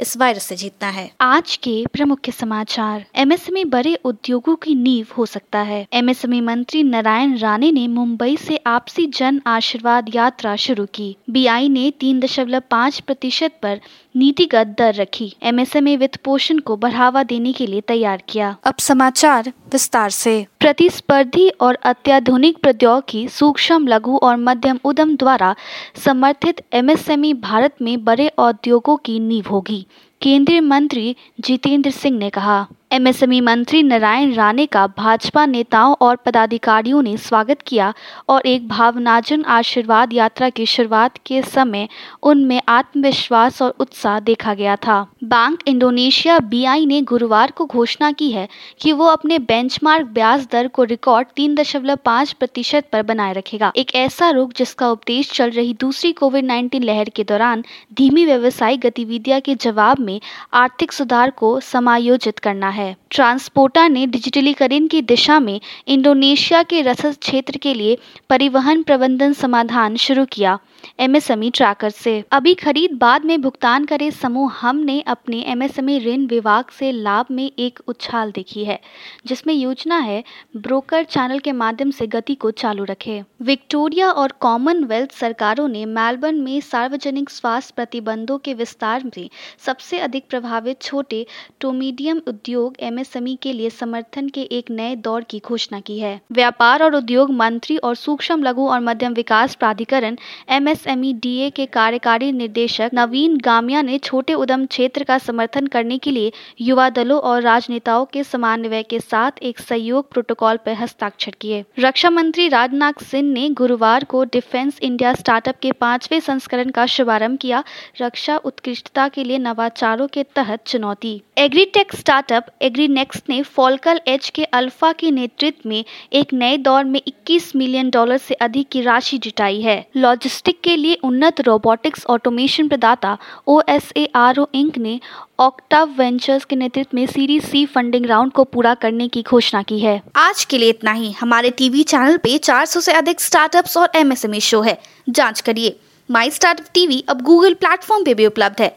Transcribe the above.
इस वायरस से जीतना है। आज के प्रमुख समाचार। एमएसएमई बड़े उद्योगों की नींव हो सकता है। एमएसएमई मंत्री नारायण राणे ने मुंबई से आपसी जन आशीर्वाद यात्रा शुरू की। बीआई ने तीन दशमलव पाँच प्रतिशत पर नीतिगत दर रखी। एमएसएमई वित्त पोषण को बढ़ावा देने के लिए तैयार किया। अब समाचार विस्तार से। प्रतिस्पर्धी और अत्याधुनिक प्रौद्योगिकी सूक्ष्म लघु और मध्यम उद्यम द्वारा समर्थित एमएसएमई भारत में बड़े उद्योगों की नींव होगी। केंद्रीय मंत्री जितेंद्र सिंह ने कहा। एमएसएमई मंत्री नारायण राणे का भाजपा नेताओं और पदाधिकारियों ने स्वागत किया और एक भावनाजन आशीर्वाद यात्रा की शुरुआत के समय उनमें आत्मविश्वास और उत्साह देखा गया था। बैंक इंडोनेशिया बीआई ने गुरुवार को घोषणा की है कि वो अपने बेंचमार्क ब्याज दर को रिकॉर्ड तीन दशमलव पाँच प्रतिशत पर बनाए रखेगा। एक ऐसा रुख जिसका उपदेश चल रही दूसरी कोविड नाइन्टीन लहर के दौरान धीमी व्यवसायिक गतिविधियाँ के जवाब में आर्थिक सुधार को समायोजित करना है। ट्रांसपोर्टा ने डिजिटलीकरण की दिशा में इंडोनेशिया के रसद क्षेत्र के लिए परिवहन प्रबंधन समाधान शुरू किया। एमएसएमई ट्रैकर से। अभी खरीद बाद में भुगतान करे समूह हम ने अपने एमएसएमई ऋण विभाग से लाभ में एक उछाल देखी है, जिसमें योजना है ब्रोकर चैनल के माध्यम से गति को चालू रखे। विक्टोरिया और कॉमनवेल्थ सरकारों ने मेलबर्न में सार्वजनिक स्वास्थ्य प्रतिबंधों के विस्तार में सबसे अधिक प्रभावित छोटे टू मीडियम उद्योग एमएसएमई के लिए समर्थन के एक नए दौर की घोषणा की है। व्यापार और उद्योग मंत्री और सूक्ष्म लघु और मध्यम विकास प्राधिकरण एम एमएसएमई के कार्यकारी निर्देशक नवीन गामिया ने छोटे उद्यम क्षेत्र का समर्थन करने के लिए युवा दलों और राजनेताओं के समन्वय के साथ एक सहयोग प्रोटोकॉल पर हस्ताक्षर किए। रक्षा मंत्री राजनाथ सिंह ने गुरुवार को डिफेंस इंडिया स्टार्टअप के पाँचवें संस्करण का शुभारंभ किया। रक्षा उत्कृष्टता के लिए नवाचारों के तहत चुनौती। एग्रीटेक स्टार्टअप एग्रीनेक्स ने फॉलकल एच के अल्फ़ा के नेतृत्व में एक नए दौर में 21 मिलियन डॉलर से अधिक की राशि जुटाई है। लॉजिस्टिक के लिए उन्नत रोबोटिक्स ऑटोमेशन प्रदाता O S A R O Inc ने ऑक्टाव वेंचर्स के नेतृत्व में सीरीज़ सी फंडिंग राउंड को पूरा करने की घोषणा की है। आज के लिए इतना ही। हमारे टीवी चैनल पे 400 से अधिक स्टार्टअप्स और एमएसएमई शो है। जाँच करिए। माई स्टार्टअप टीवी अब गूगल प्लेटफॉर्म पे भी उपलब्ध है।